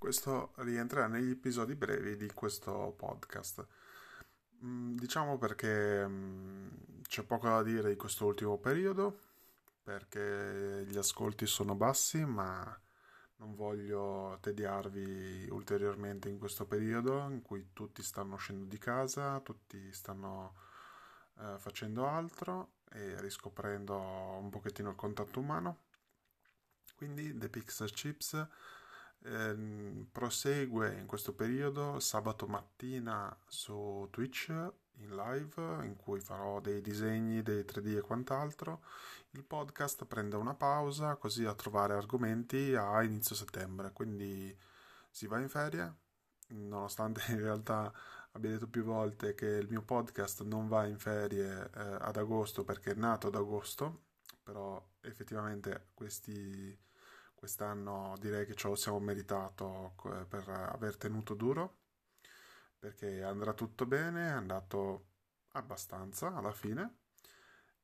questo rientrerà negli episodi brevi di questo podcast. Mm, diciamo perché mm, c'è poco da dire di questo ultimo periodo, perché gli ascolti sono bassi, ma non voglio tediarvi ulteriormente in questo periodo in cui tutti stanno uscendo di casa, tutti stanno eh, facendo altro e riscoprendo un pochettino il contatto umano. Quindi The Pixar Chips eh, prosegue in questo periodo sabato mattina su Twitch in live in cui farò dei disegni, dei 3D e quant'altro. Il podcast prende una pausa così a trovare argomenti a inizio settembre, quindi si va in ferie, nonostante in realtà abbia detto più volte che il mio podcast non va in ferie eh, ad agosto perché è nato ad agosto, però effettivamente questi, quest'anno direi che ce lo siamo meritato eh, per aver tenuto duro perché andrà tutto bene, è andato abbastanza alla fine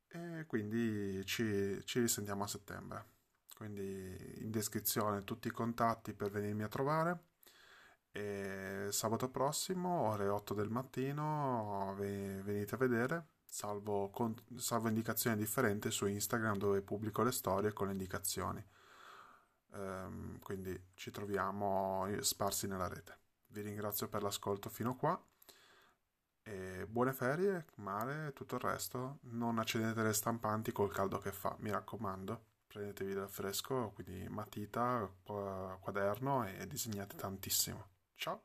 e quindi ci, ci risentiamo a settembre. Quindi in descrizione tutti i contatti per venirmi a trovare e sabato prossimo, ore 8 del mattino, venite a vedere. Salvo, salvo indicazioni differenti su Instagram dove pubblico le storie con le indicazioni. Ehm, quindi ci troviamo sparsi nella rete. Vi ringrazio per l'ascolto fino qua. E buone ferie, mare e tutto il resto. Non accendete le stampanti col caldo che fa, mi raccomando. Prendetevi del fresco, quindi matita, quaderno e disegnate tantissimo. Ciao!